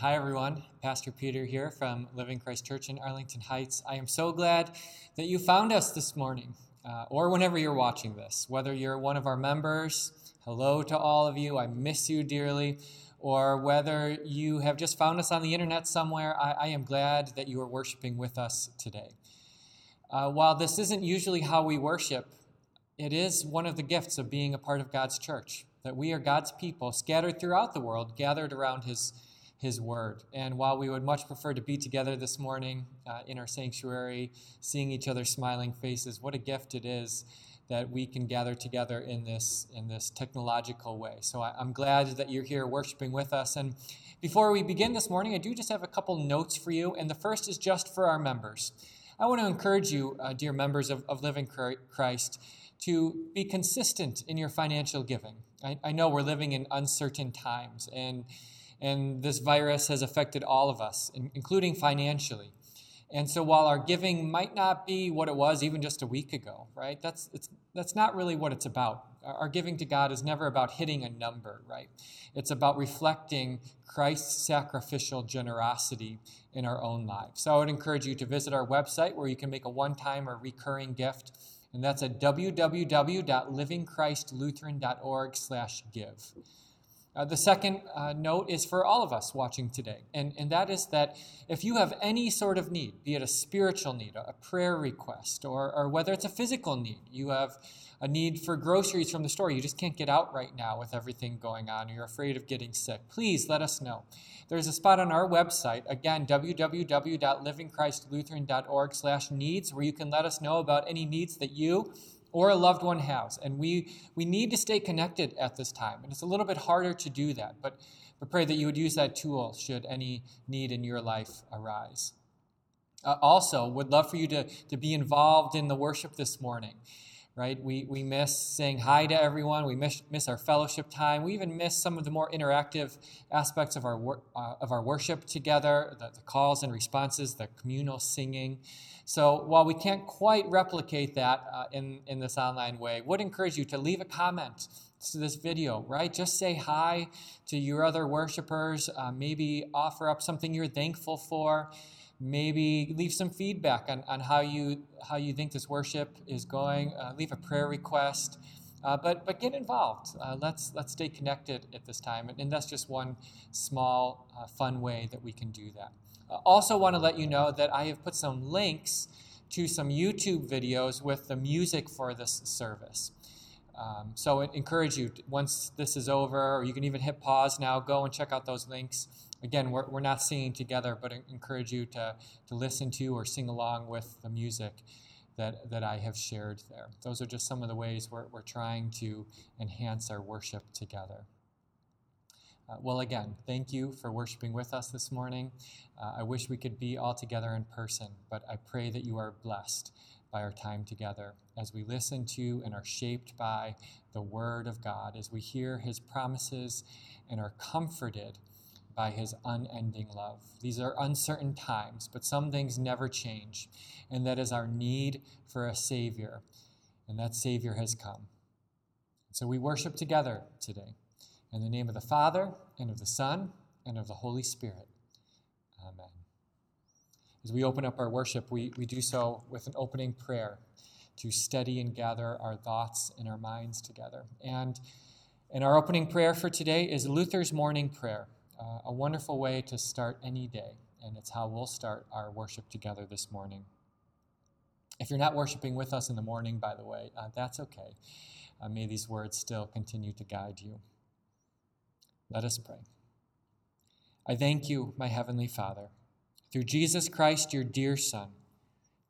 Hi, everyone. Pastor Peter here from Living Christ Church in Arlington Heights. I am so glad that you found us this morning, uh, or whenever you're watching this. Whether you're one of our members, hello to all of you. I miss you dearly. Or whether you have just found us on the internet somewhere, I, I am glad that you are worshiping with us today. Uh, while this isn't usually how we worship, it is one of the gifts of being a part of God's church, that we are God's people scattered throughout the world, gathered around His, His Word. And while we would much prefer to be together this morning uh, in our sanctuary, seeing each other's smiling faces, what a gift it is that we can gather together in this, in this technological way. So I, I'm glad that you're here worshiping with us. And before we begin this morning, I do just have a couple notes for you. And the first is just for our members. I want to encourage you, uh, dear members of, of Living Christ, to be consistent in your financial giving. I, I know we're living in uncertain times, and, and this virus has affected all of us, including financially. And so while our giving might not be what it was even just a week ago, right? That's, that's not really what it's about. Our giving to God is never about hitting a number, right? It's about reflecting Christ's sacrificial generosity in our own lives. So I would encourage you to visit our website where you can make a one time or recurring gift and that's at www.livingchristlutheran.org slash give. Uh, the second uh, note is for all of us watching today, and, and that is that if you have any sort of need, be it a spiritual need, a prayer request, or, or whether it's a physical need, you have a need for groceries from the store, you just can't get out right now with everything going on, or you're afraid of getting sick, please let us know. There's a spot on our website, again, www.livingchristlutheran.org slash needs, where you can let us know about any needs that you or a loved one has. And we, we need to stay connected at this time. And it's a little bit harder to do that, but, but pray that you would use that tool should any need in your life arise. Uh, also, would love for you to, to be involved in the worship this morning right? We, we miss saying hi to everyone. We miss, miss our fellowship time. We even miss some of the more interactive aspects of our, uh, of our worship together, the, the, calls and responses, the communal singing. So while we can't quite replicate that uh, in, in this online way, would encourage you to leave a comment to this video, right? Just say hi to your other worshipers. Uh, maybe offer up something you're thankful for maybe leave some feedback on, on how you how you think this worship is going. Uh, leave a prayer request. Uh, but but get involved. Uh, let's let's stay connected at this time. And, and that's just one small uh, fun way that we can do that. Also want to let you know that i have put some links to some youtube videos with the music for this service. Um, so I encourage you once this is over or you can even hit pause now go and check out those links again, we're, we're not singing together, but I encourage you to, to listen to or sing along with the music that, that I have shared there. Those are just some of the ways we're, we're trying to enhance our worship together. Uh, well, again, thank you for worshiping with us this morning. Uh, I wish we could be all together in person, but I pray that you are blessed by our time together as we listen to and are shaped by the Word of God, as we hear His promises and are comforted by his unending love. These are uncertain times, but some things never change, and that is our need for a Savior, and that Savior has come. So we worship together today. In the name of the Father, and of the Son, and of the Holy Spirit. Amen. As we open up our worship, we, we do so with an opening prayer to steady and gather our thoughts and our minds together. And, and our opening prayer for today is Luther's morning prayer uh, a wonderful way to start any day, and it's how we'll start our worship together this morning. If you're not worshiping with us in the morning, by the way, uh, that's okay. Uh, may these words still continue to guide you. Let us pray. I thank you, my heavenly Father, through Jesus Christ, your dear Son,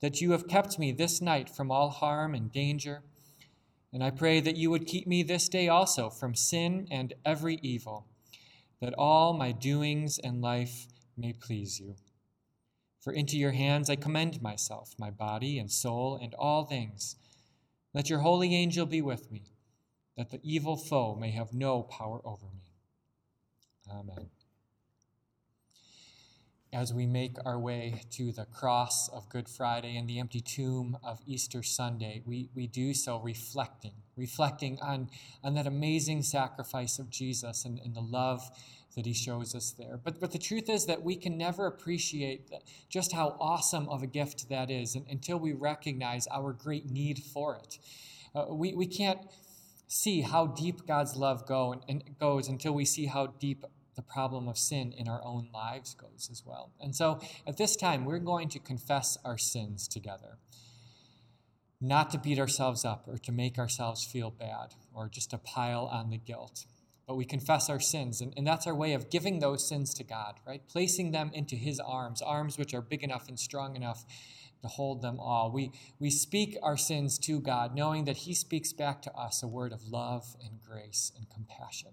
that you have kept me this night from all harm and danger. And I pray that you would keep me this day also from sin and every evil that all my doings and life may please you. For into your hands I commend myself, my body and soul, and all things. Let your holy angel be with me, that the evil foe may have no power over me. Amen. As we make our way to the cross of Good Friday and the empty tomb of Easter Sunday, we, we do so reflecting reflecting on, on that amazing sacrifice of Jesus and, and the love that he shows us there. But, but the truth is that we can never appreciate just how awesome of a gift that is until we recognize our great need for it. Uh, we, we can't see how deep God's love go and, and goes until we see how deep the problem of sin in our own lives goes as well. And so at this time, we're going to confess our sins together. Not to beat ourselves up or to make ourselves feel bad or just to pile on the guilt but we confess our sins. And, and that's our way of giving those sins to God, right? Placing them into His arms, arms which are big enough and strong enough to hold them all. We, we speak our sins to God, knowing that He speaks back to us a word of love and grace and compassion.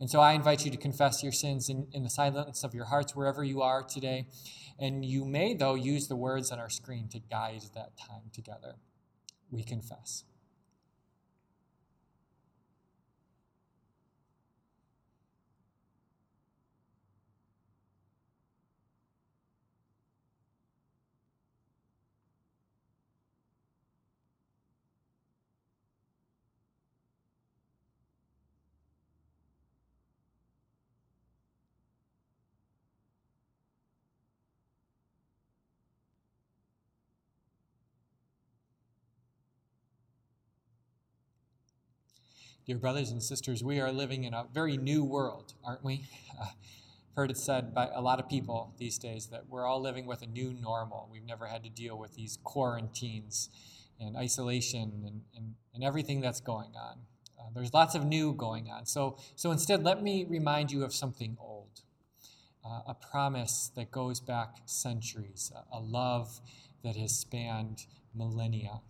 And so I invite you to confess your sins in, in the silence of your hearts wherever you are today. And you may, though, use the words on our screen to guide that time together. We confess. Dear brothers and sisters, we are living in a very new world, aren't we? Uh, I've heard it said by a lot of people these days that we're all living with a new normal. We've never had to deal with these quarantines and isolation and, and, and everything that's going on. Uh, there's lots of new going on. So, so instead, let me remind you of something old uh, a promise that goes back centuries, a, a love that has spanned millennia.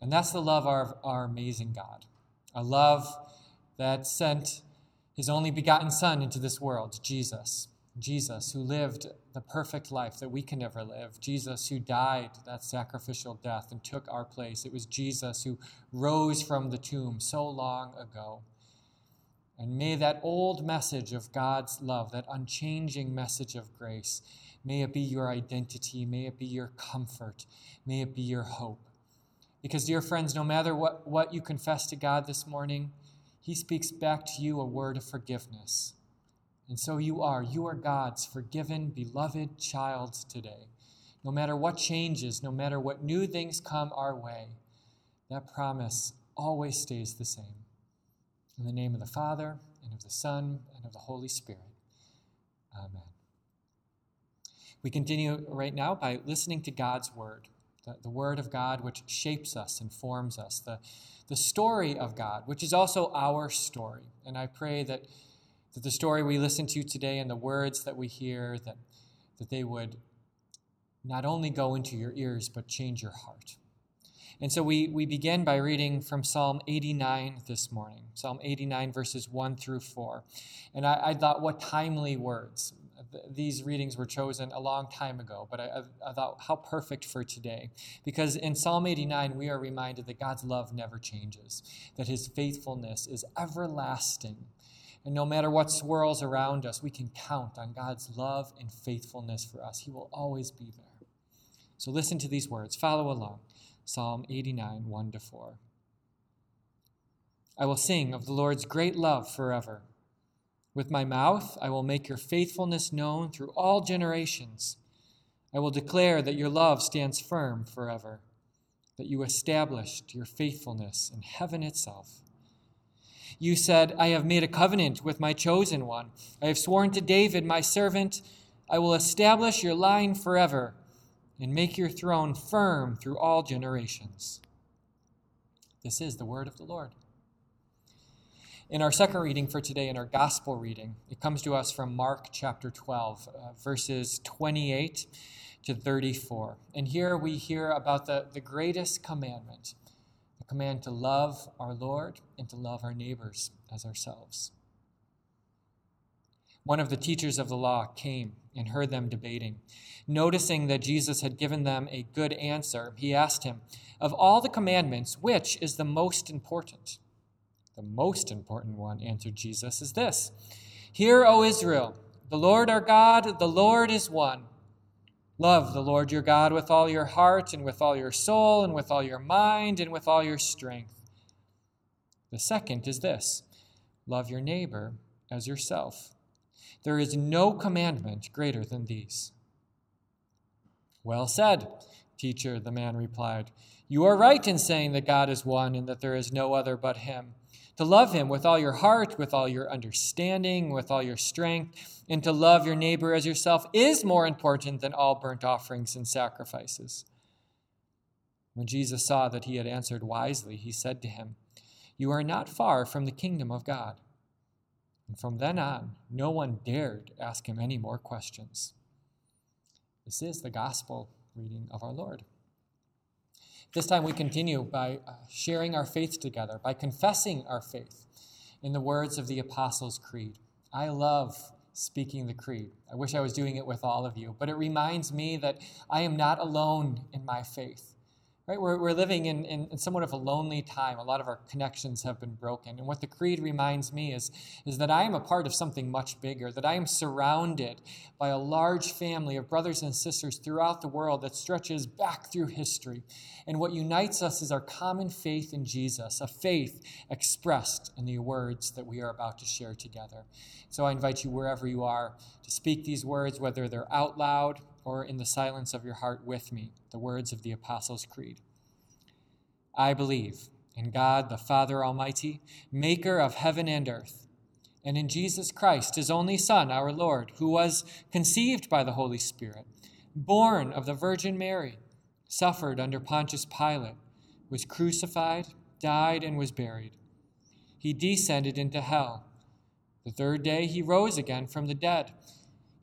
And that's the love of our amazing God a love that sent his only begotten Son into this world, Jesus. Jesus, who lived the perfect life that we can never live. Jesus, who died that sacrificial death and took our place. It was Jesus who rose from the tomb so long ago. And may that old message of God's love, that unchanging message of grace, may it be your identity, may it be your comfort, may it be your hope. Because, dear friends, no matter what, what you confess to God this morning, He speaks back to you a word of forgiveness. And so you are. You are God's forgiven, beloved child today. No matter what changes, no matter what new things come our way, that promise always stays the same. In the name of the Father, and of the Son, and of the Holy Spirit. Amen. We continue right now by listening to God's word the, the Word of God, which shapes us and forms us, the, the story of God, which is also our story. And I pray that, that the story we listen to today and the words that we hear, that, that they would not only go into your ears, but change your heart. And so we, we begin by reading from Psalm 89 this morning, Psalm 89, verses 1 through 4. And I, I thought, what timely words these readings were chosen a long time ago, but I, I, thought how perfect for today. Because in Psalm 89, we are reminded that God's love never changes, that his faithfulness is everlasting. And no matter what swirls around us, we can count on God's love and faithfulness for us. He will always be there. So listen to these words, follow along. Psalm 89, 1 to 4. I will sing of the Lord's great love forever. With my mouth, I will make your faithfulness known through all generations. I will declare that your love stands firm forever, that you established your faithfulness in heaven itself. You said, I have made a covenant with my chosen one. I have sworn to David, my servant, I will establish your line forever and make your throne firm through all generations. This is the word of the Lord. In our second reading for today, in our gospel reading, it comes to us from Mark chapter 12, uh, verses 28 to 34. And here we hear about the, the greatest commandment the command to love our Lord and to love our neighbors as ourselves. One of the teachers of the law came and heard them debating. Noticing that Jesus had given them a good answer, he asked him, Of all the commandments, which is the most important? The most important one, answered Jesus, is this Hear, O Israel, the Lord our God, the Lord is one. Love the Lord your God with all your heart, and with all your soul, and with all your mind, and with all your strength. The second is this love your neighbor as yourself. There is no commandment greater than these. Well said, teacher, the man replied. You are right in saying that God is one and that there is no other but Him. To love Him with all your heart, with all your understanding, with all your strength, and to love your neighbor as yourself is more important than all burnt offerings and sacrifices. When Jesus saw that he had answered wisely, he said to him, You are not far from the kingdom of God. And from then on, no one dared ask him any more questions. This is the gospel reading of our Lord. This time we continue by uh, sharing our faith together, by confessing our faith in the words of the Apostles' Creed. I love speaking the creed. I wish I was doing it with all of you, but it reminds me that I am not alone in my faith. Right? We're, we're living in, in, in, somewhat of a lonely time. A lot of our connections have been broken. And what the Creed reminds me is, is that I am a part of something much bigger, that I am surrounded by a large family of brothers and sisters throughout the world that stretches back through history. And what unites us is our common faith in Jesus, a faith expressed in the words that we are about to share together. So I invite you, wherever you are, to speak these words, whether they're out loud or in the silence of your heart with me, the words of the Apostles' Creed. I believe in God the Father Almighty, maker of heaven and earth, and in Jesus Christ, his only Son, our Lord, who was conceived by the Holy Spirit, born of the Virgin Mary, suffered under Pontius Pilate, was crucified, died, and was buried. He descended into hell. The third day he rose again from the dead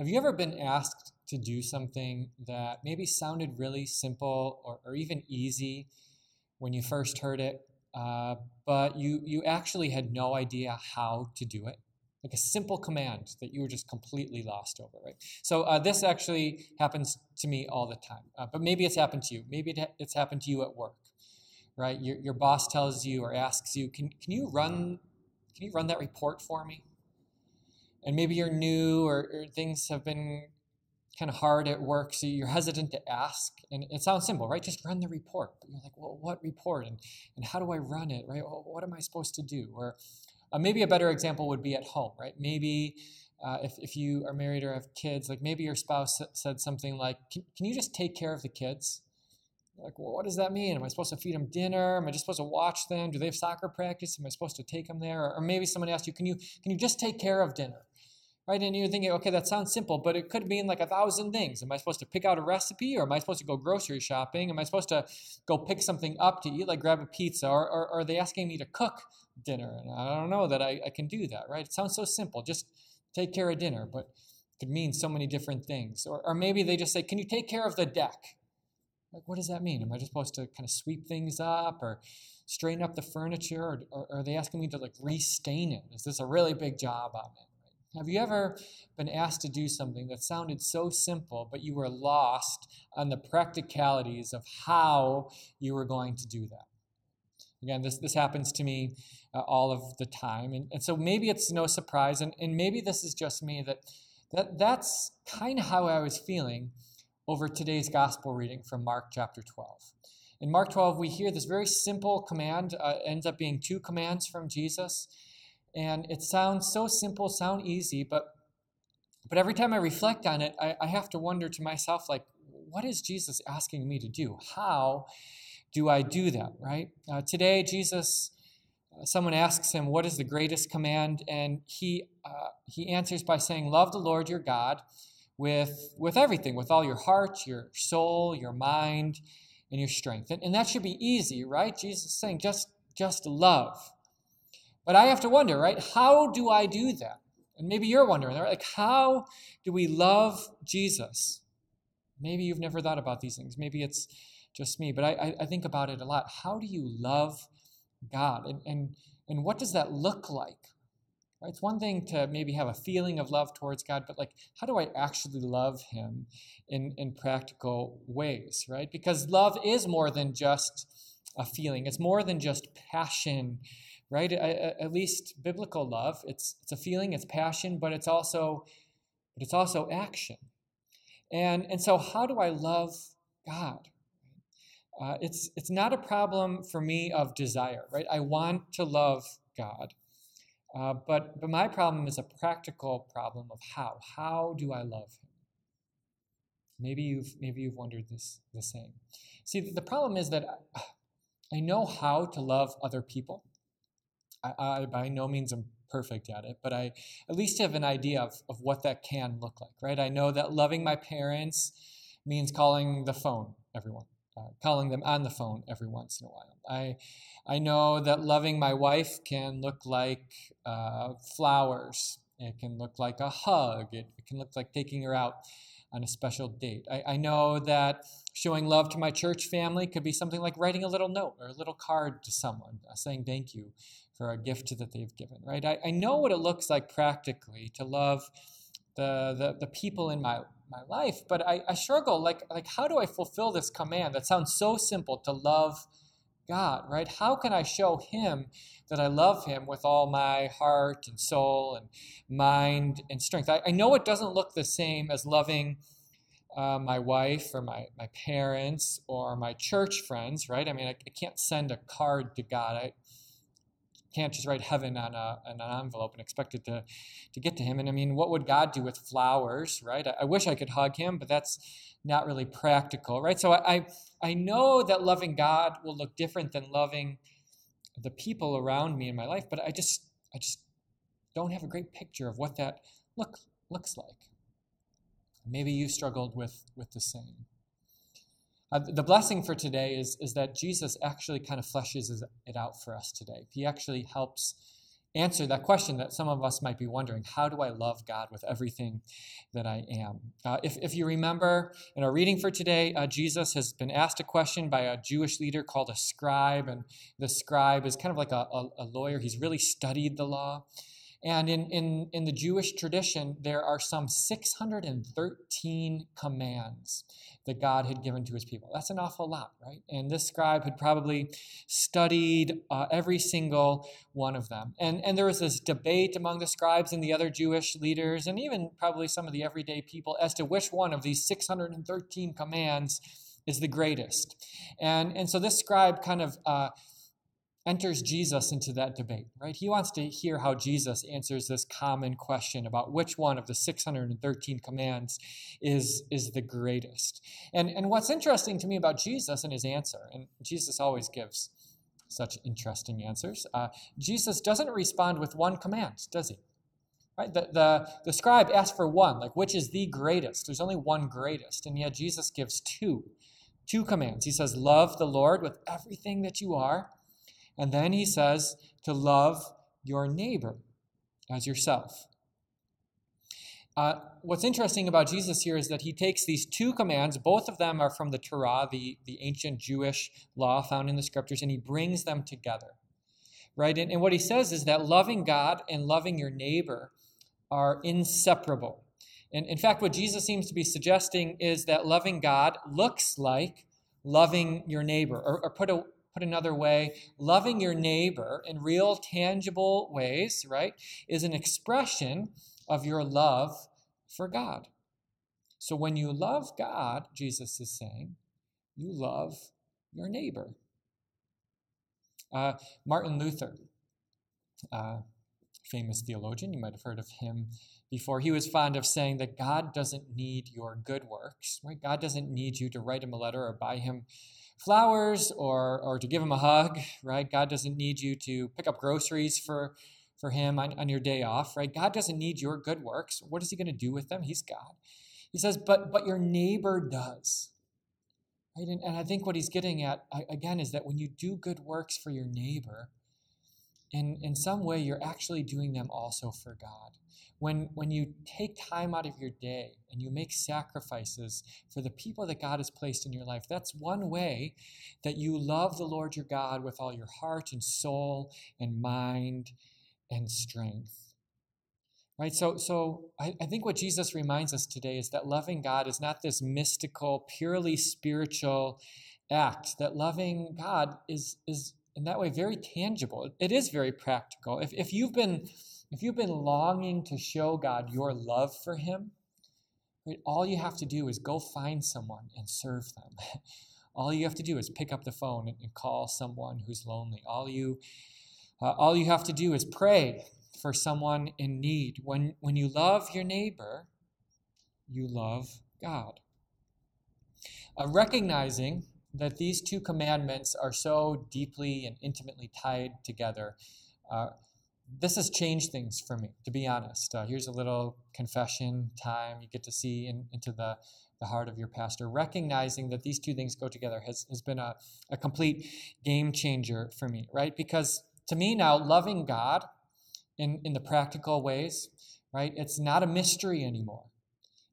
Have you ever been asked to do something that maybe sounded really simple or, or even easy when you first heard it, uh, but you, you actually had no idea how to do it? Like a simple command that you were just completely lost over, right? So uh, this actually happens to me all the time, uh, but maybe it's happened to you. Maybe it's happened to you at work, right? Your, your boss tells you or asks you, can, can you run can you run that report for me? And maybe you're new or, or things have been kind of hard at work, so you're hesitant to ask. And it sounds simple, right? Just run the report. But you're like, well, what report? And, and how do I run it, right? Well, what am I supposed to do? Or uh, maybe a better example would be at home, right? Maybe uh, if, if you are married or have kids, like maybe your spouse said something like, can, can you just take care of the kids? like, well, what does that mean? Am I supposed to feed them dinner? Am I just supposed to watch them? Do they have soccer practice? Am I supposed to take them there? Or, or maybe someone asked you, can you can you just take care of dinner? Right? And you're thinking, okay, that sounds simple, but it could mean like a thousand things. Am I supposed to pick out a recipe, or am I supposed to go grocery shopping? Am I supposed to go pick something up to eat, like grab a pizza, or, or, or are they asking me to cook dinner? And I don't know that I, I can do that, right? It sounds so simple, just take care of dinner, but it could mean so many different things. Or, or maybe they just say, can you take care of the deck? Like, what does that mean? Am I just supposed to kind of sweep things up, or straighten up the furniture, or, or are they asking me to like restain it? Is this a really big job on it? Have you ever been asked to do something that sounded so simple, but you were lost on the practicalities of how you were going to do that? Again, this, this happens to me uh, all of the time. And, and so maybe it's no surprise, and, and maybe this is just me, that, that that's kind of how I was feeling over today's gospel reading from Mark chapter 12. In Mark 12, we hear this very simple command, uh, ends up being two commands from Jesus. And it sounds so simple, sound easy, but but every time I reflect on it, I, I have to wonder to myself, like, what is Jesus asking me to do? How do I do that, right? Uh, today, Jesus, uh, someone asks him, What is the greatest command? And he, uh, he answers by saying, Love the Lord your God with, with everything, with all your heart, your soul, your mind, and your strength. And, and that should be easy, right? Jesus is saying, just, just love. But I have to wonder, right? How do I do that? And maybe you're wondering, right? Like, how do we love Jesus? Maybe you've never thought about these things. Maybe it's just me, but I, I think about it a lot. How do you love God? And, and, and what does that look like? Right? It's one thing to maybe have a feeling of love towards God, but like, how do I actually love Him in, in practical ways, right? Because love is more than just a feeling, it's more than just passion, right? At least biblical love, it's, it's a feeling, it's passion, but it's also, but it's also action. And, and so, how do I love God? Uh, it's, it's not a problem for me of desire, right? I want to love God. Uh, but, but my problem is a practical problem of how. How do I love him? Maybe you've, maybe you've wondered this the same. See, the problem is that I, I know how to love other people. I, I by no means am perfect at it, but I at least have an idea of, of what that can look like, right? I know that loving my parents means calling the phone everyone uh, calling them on the phone every once in a while. I, I know that loving my wife can look like uh, flowers. It can look like a hug. It, it, can look like taking her out on a special date. I, I know that showing love to my church family could be something like writing a little note or a little card to someone uh, saying thank you for a gift that they've given, right? I, I know what it looks like practically to love the, the, the people in my my life, but I, I struggle. Like, like, how do I fulfill this command that sounds so simple to love God, right? How can I show Him that I love Him with all my heart and soul and mind and strength? I, I know it doesn't look the same as loving uh, my wife or my, my parents or my church friends, right? I mean, I, I can't send a card to God. I, can't just write heaven on, a, on an envelope and expect it to, to get to him. And I mean, what would God do with flowers, right? I, I wish I could hug him, but that's not really practical, right? So I, I, I know that loving God will look different than loving the people around me in my life, but I just, I just don't have a great picture of what that look, looks like. Maybe you struggled with, with the same. Uh, the blessing for today is, is that Jesus actually kind of fleshes it out for us today. He actually helps answer that question that some of us might be wondering how do I love God with everything that I am? Uh, if, if you remember in our reading for today, uh, Jesus has been asked a question by a Jewish leader called a scribe, and the scribe is kind of like a, a, a lawyer. He's really studied the law. And in, in, in the Jewish tradition, there are some 613 commands that God had given to his people. That's an awful lot, right? And this scribe had probably studied uh, every single one of them. And, and there was this debate among the scribes and the other Jewish leaders, and even probably some of the everyday people, as to which one of these 613 commands is the greatest. And, and so this scribe kind of uh, enters Jesus into that debate, right? He wants to hear how Jesus answers this common question about which one of the 613 commands is, is the greatest. And, and what's interesting to me about Jesus and his answer, and Jesus always gives such interesting answers, uh, Jesus doesn't respond with one command, does he? Right? The, the, the scribe asked for one, like which is the greatest? There's only one greatest, and yet Jesus gives two. Two commands. He says, Love the Lord with everything that you are, and then he says to love your neighbor as yourself. Uh, what's interesting about Jesus here is that he takes these two commands, both of them are from the Torah, the, the ancient Jewish law found in the scriptures, and he brings them together. Right? And, and what he says is that loving God and loving your neighbor are inseparable. And in fact, what Jesus seems to be suggesting is that loving God looks like loving your neighbor. Or, or put, a, put another way, loving your neighbor in real, tangible ways, right, is an expression of your love for God. So when you love God, Jesus is saying, you love your neighbor. Uh, Martin Luther, uh, famous theologian, you might have heard of him before. He was fond of saying that God doesn't need your good works, right? God doesn't need you to write him a letter or buy him flowers or, or to give him a hug, right? God doesn't need you to pick up groceries for, for him on, on your day off, right? God doesn't need your good works. What is he going to do with them? He's God. He says, but, but your neighbor does. Right? And, and I think what he's getting at, again, is that when you do good works for your neighbor, in, in some way you're actually doing them also for God. When, when you take time out of your day and you make sacrifices for the people that God has placed in your life, that's one way that you love the Lord your God with all your heart and soul and mind and strength. Right? So, so I, I think what Jesus reminds us today is that loving God is not this mystical, purely spiritual act, that loving God is, is in that way very tangible. It is very practical. If, if you've been if you've been longing to show God your love for Him, right, all you have to do is go find someone and serve them. all you have to do is pick up the phone and, call someone who's lonely. All you, uh, all you have to do is pray for someone in need. When, when you love your neighbor, you love God. Uh, recognizing that these two commandments are so deeply and intimately tied together. Uh, this has changed things for me, to be honest. Uh, here's a little confession time. You get to see in, into the, the heart of your pastor. Recognizing that these two things go together has, has been a, a complete game changer for me, right? Because to me now, loving God in, in the practical ways, right? It's not a mystery anymore.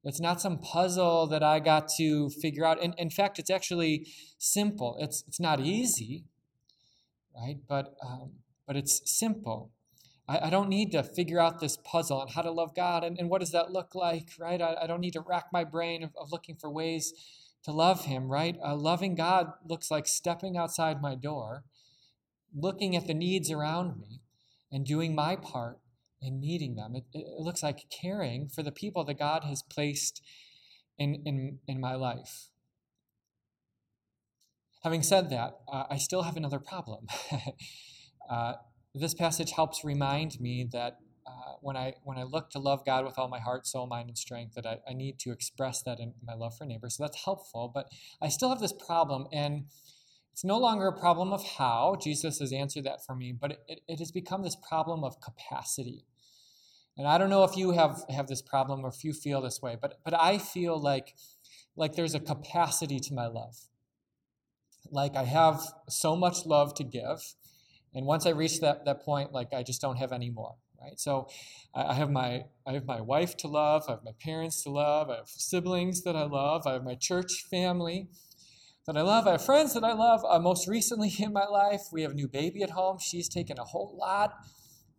It's not some puzzle that I got to figure out. And in fact, it's actually simple. It's, it's not easy, right? But, um, but it's simple. I, I don't need to figure out this puzzle on how to love God and, and what does that look like, right? I, I don't need to rack my brain of, of looking for ways to love Him, right? Uh, loving God looks like stepping outside my door, looking at the needs around me, and doing my part in meeting them. It, it looks like caring for the people that God has placed in, in, in my life. Having said that, uh, I still have another problem. uh, this passage helps remind me that uh, when I when I look to love God with all my heart, soul, mind, and strength, that I, I need to express that in my love for neighbor. So that's helpful. But I still have this problem, and it's no longer a problem of how. Jesus has answered that for me, but it, it has become this problem of capacity. And I don't know if you have, have this problem or if you feel this way, but but I feel like like there's a capacity to my love. Like I have so much love to give and once I reach that, that point, like I just don't have any more, right? So I have my I have my wife to love, I have my parents to love, I have siblings that I love, I have my church family that I love, I have friends that I love. Uh, most recently in my life, we have a new baby at home. She's taken a whole lot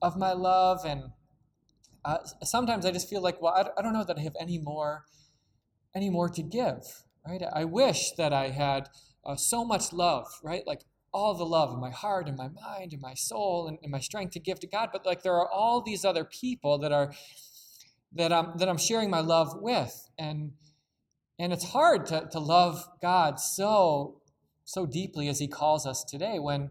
of my love, and uh, sometimes I just feel like, well, I, I don't know that I have any more any more to give, right? I wish that I had uh, so much love, right? Like all the love in my heart and my mind and my soul and, and my strength to give to God. But like there are all these other people that are that I'm that I'm sharing my love with. And and it's hard to, to love God so so deeply as he calls us today when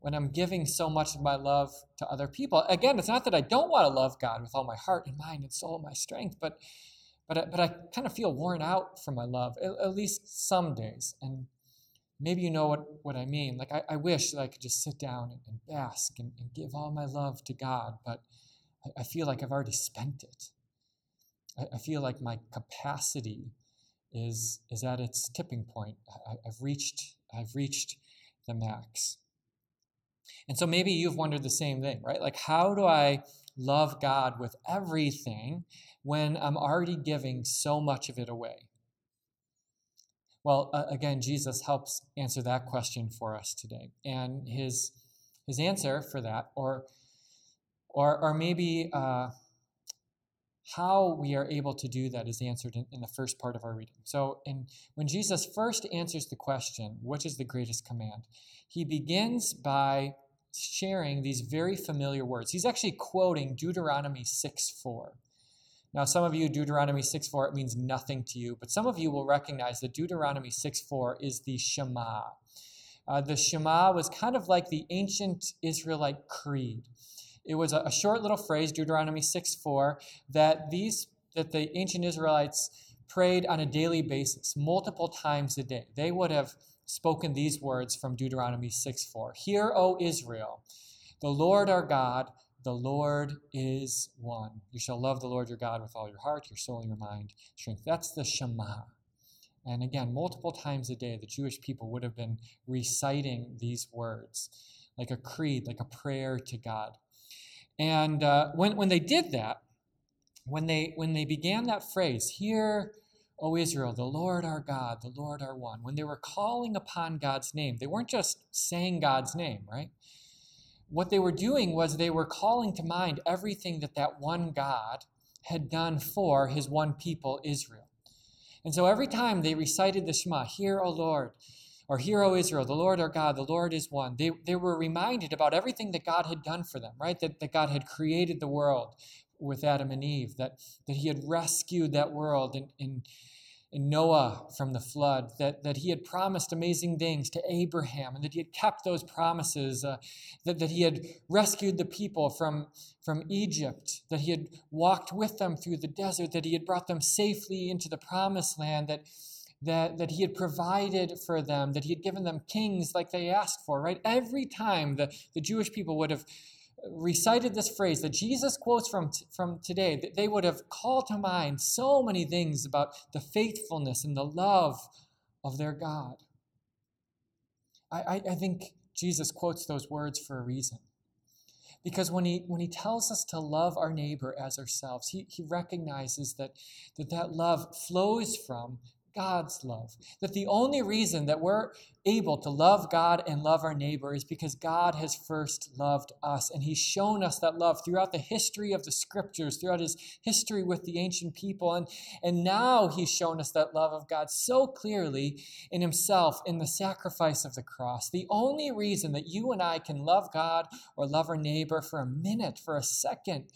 when I'm giving so much of my love to other people. Again, it's not that I don't want to love God with all my heart and mind and soul and my strength, but but I, but I kind of feel worn out from my love, at, at least some days. And maybe you know what, what I mean. Like, I, I wish that I could just sit down and, and bask and, and, give all my love to God, but I, I feel like I've already spent it. I, I, feel like my capacity is, is at its tipping point. I, I've, reached, I've reached the max. And so maybe you've wondered the same thing, right? Like, how do I love God with everything when I'm already giving so much of it away? Well, uh, again, Jesus helps answer that question for us today. And his, his answer for that, or, or, or maybe uh, how we are able to do that, is answered in, in the first part of our reading. So, in, when Jesus first answers the question, which is the greatest command, he begins by sharing these very familiar words. He's actually quoting Deuteronomy 6 4. Now, some of you, Deuteronomy 6 4, it means nothing to you, but some of you will recognize that Deuteronomy 6 4 is the Shema. Uh, the Shema was kind of like the ancient Israelite creed. It was a, a short little phrase, Deuteronomy 6 4, that these that the ancient Israelites prayed on a daily basis, multiple times a day. They would have spoken these words from Deuteronomy 6 4. Hear, O Israel, the Lord our God, the Lord is one. You shall love the Lord your God with all your heart, your soul, your mind, strength. That's the Shema. And again, multiple times a day, the Jewish people would have been reciting these words. like a creed, like a prayer to God. And uh, when, when they did that, when they, when they began that phrase, Hear, O Israel, the Lord our God, the Lord our one, when they were calling upon God's name, they weren't just saying God's name, right? What they were doing was they were calling to mind everything that that one God had done for his one people, Israel. And so every time they recited the Shema, Hear, O Lord, or Hear, O Israel, the Lord our God, the Lord is one, they, they were reminded about everything that God had done for them, right? That, that God had created the world with Adam and Eve, that, that he had rescued that world in, in, in Noah from the flood, that, that he had promised amazing things to Abraham, and that he had kept those promises, uh, that, that he had rescued the people from, from Egypt, that he had walked with them through the desert, that he had brought them safely into the promised land, that, that, that he had provided for them, that he had given them kings like they asked for, right? Every time the, the Jewish people would have recited this phrase that Jesus quotes from, from today, they would have called to mind so many things about the faithfulness and the love of their God. I, I, I think Jesus quotes those words for a reason. Because when he, when he tells us to love our neighbor as ourselves, he, he recognizes that, that that love flows from God's love. That the only reason that we're able to love God and love our neighbor is because God has first loved us. And He's shown us that love throughout the history of the scriptures, throughout His history with the ancient people. And, and now He's shown us that love of God so clearly in Himself in the sacrifice of the cross. The only reason that you and I can love God or love our neighbor for a minute, for a second,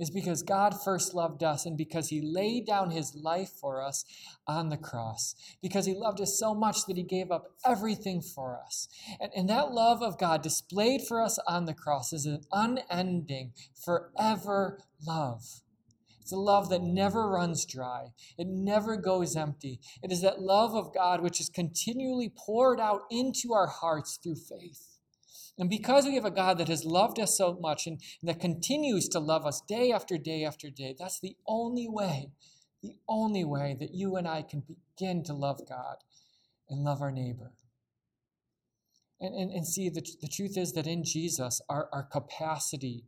is because God first loved us and because he laid down his life for us on the cross. Because he loved us so much that he gave up everything for us. And, and that love of God displayed for us on the cross is an unending, forever love. It's a love that never runs dry. It never goes empty. It is that love of God which is continually poured out into our hearts through faith. And because we have a God that has loved us so much and, that continues to love us day after day after day, that's the only way, the only way that you and I can begin to love God and love our neighbor. And, and, and see, the, the truth is that in Jesus, our, our capacity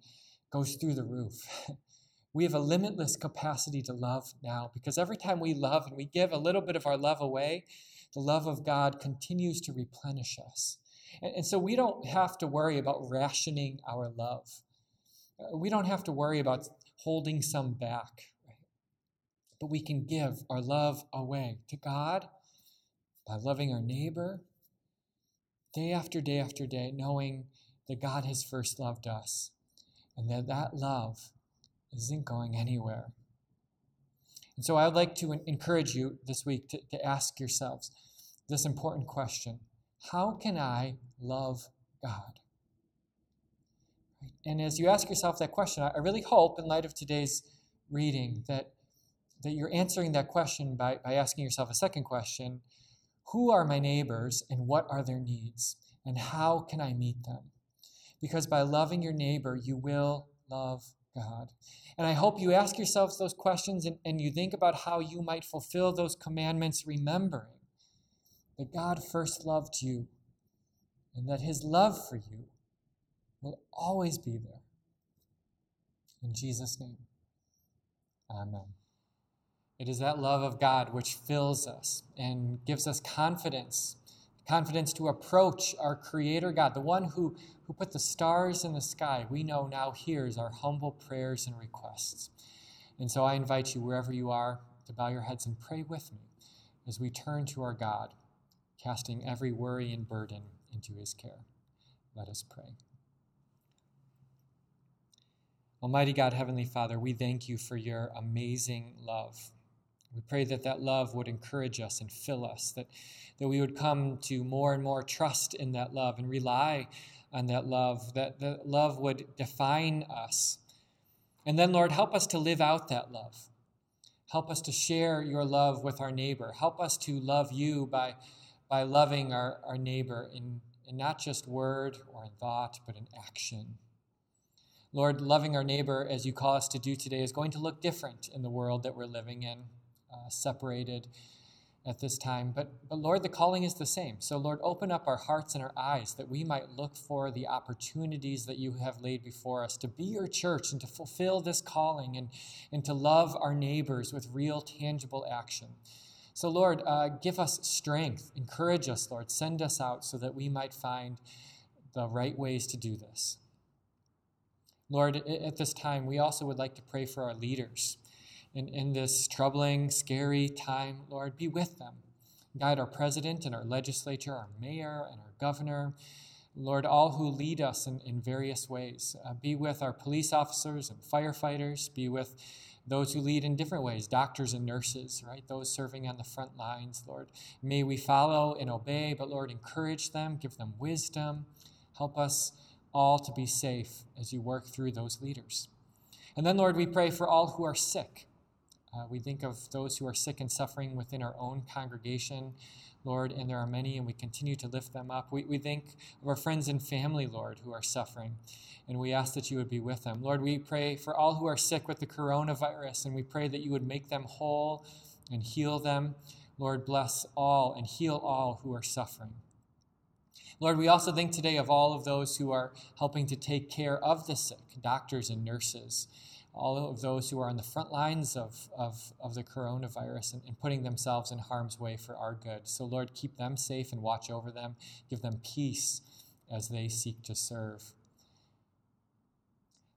goes through the roof. we have a limitless capacity to love now because every time we love and we give a little bit of our love away, the love of God continues to replenish us. And, and so we don't have to worry about rationing our love. Uh, we don't have to worry about holding some back. Right? But we can give our love away to God by loving our neighbor day after day after day, knowing that God has first loved us and that that love isn't going anywhere. And so I would like to encourage you this week to, to ask yourselves this important question how can I love God? And as you ask yourself that question, I really hope, in light of today's reading, that, that you're answering that question by, by asking yourself a second question Who are my neighbors and what are their needs? And how can I meet them? Because by loving your neighbor, you will love God. And I hope you ask yourselves those questions and, and you think about how you might fulfill those commandments, remembering that God first loved you and that his love for you will always be there. In Jesus' name, amen. It is that love of God which fills us and gives us confidence confidence to approach our Creator God, the one who, who put the stars in the sky, we know now hears our humble prayers and requests. And so I invite you, wherever you are, to bow your heads and pray with me as we turn to our God casting every worry and burden into his care. Let us pray. Almighty God, Heavenly Father, we thank you for your amazing love. We pray that that love would encourage us and fill us, that, that we would come to more and more trust in that love and rely on that love, that the love would define us. And then, Lord, help us to live out that love. Help us to share your love with our neighbor. Help us to love you by by loving our, our neighbor in, in not just word or in thought, but in action. Lord, loving our neighbor as you call us to do today is going to look different in the world that we're living in, uh, separated at this time. But, but Lord, the calling is the same. So, Lord, open up our hearts and our eyes that we might look for the opportunities that you have laid before us to be your church and to fulfill this calling and, and to love our neighbors with real, tangible action. So, Lord, uh, give us strength. Encourage us, Lord. Send us out so that we might find the right ways to do this. Lord, at this time, we also would like to pray for our leaders in, in this troubling, scary time, Lord, be with them. Guide our president and our legislature, our mayor and our governor. Lord, all who lead us in, in various ways. Uh, be with our police officers and firefighters. Be with those who lead in different ways, doctors and nurses, right? Those serving on the front lines, Lord. May we follow and obey, but Lord, encourage them, give them wisdom. Help us all to be safe as you work through those leaders. And then, Lord, we pray for all who are sick. Uh, we think of those who are sick and suffering within our own congregation, Lord, and there are many, and we continue to lift them up. We, we think of our friends and family, Lord, who are suffering, and we ask that you would be with them. Lord, we pray for all who are sick with the coronavirus, and we pray that you would make them whole and heal them. Lord, bless all and heal all who are suffering. Lord, we also think today of all of those who are helping to take care of the sick, doctors and nurses all of those who are on the front lines of, of, of the coronavirus and, and putting themselves in harm's way for our good. So, Lord, keep them safe and watch over them. Give them peace as they seek to serve.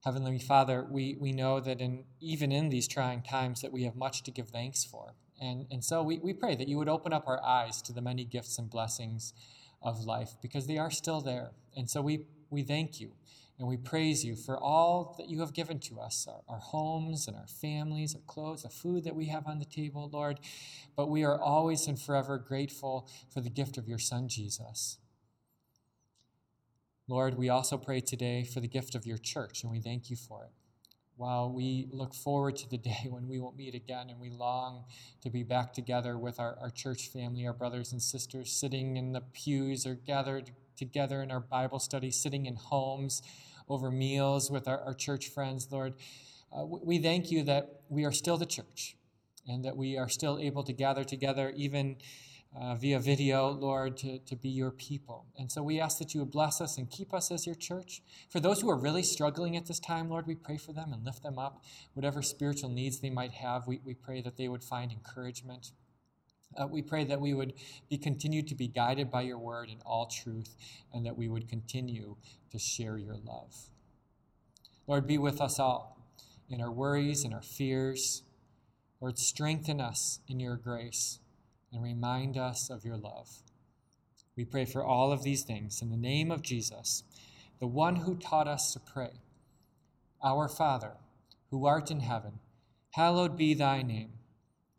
Heavenly Father, we, we know that in, even in these trying times that we have much to give thanks for. And, and so we, we pray that you would open up our eyes to the many gifts and blessings of life because they are still there. And so we, we thank you and we praise you for all that you have given to us our, our, homes and our families, our clothes, the food that we have on the table, Lord. But we are always and forever grateful for the gift of your Son, Jesus. Lord, we also pray today for the gift of your church, and we thank you for it. While we look forward to the day when we will meet again and we long to be back together with our, our church family, our brothers and sisters, sitting in the pews or gathered together in our Bible study, sitting in homes over meals with our, our church friends, Lord. Uh, we thank you that we are still the church and that we are still able to gather together, even uh, via video, Lord, to, to be your people. And so we ask that you would bless us and keep us as your church. For those who are really struggling at this time, Lord, we pray for them and lift them up. Whatever spiritual needs they might have, we, we pray that they would find encouragement. Uh, we pray that we would be continued to be guided by your word in all truth and that we would continue to share your love. Lord, be with us all in our worries and our fears. Lord, strengthen us in your grace and remind us of your love. We pray for all of these things in the name of Jesus, the one who taught us to pray. Our Father, who art in heaven, hallowed be thy name.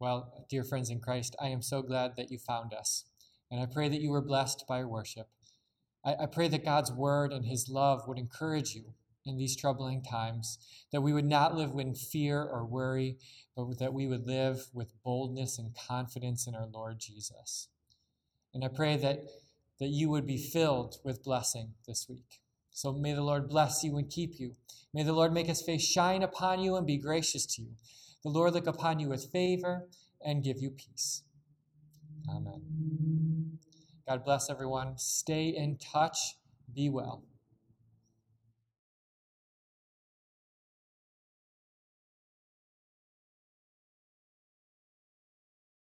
Well, dear friends in Christ, I am so glad that you found us. And I pray that you were blessed by worship. I, I pray that God's word and his love would encourage you in these troubling times, that we would not live in fear or worry, but that we would live with boldness and confidence in our Lord Jesus. And I pray that, that you would be filled with blessing this week. So may the Lord bless you and keep you. May the Lord make his face shine upon you and be gracious to you. The Lord look upon you with favor and give you peace. Amen. God bless everyone. Stay in touch. Be well.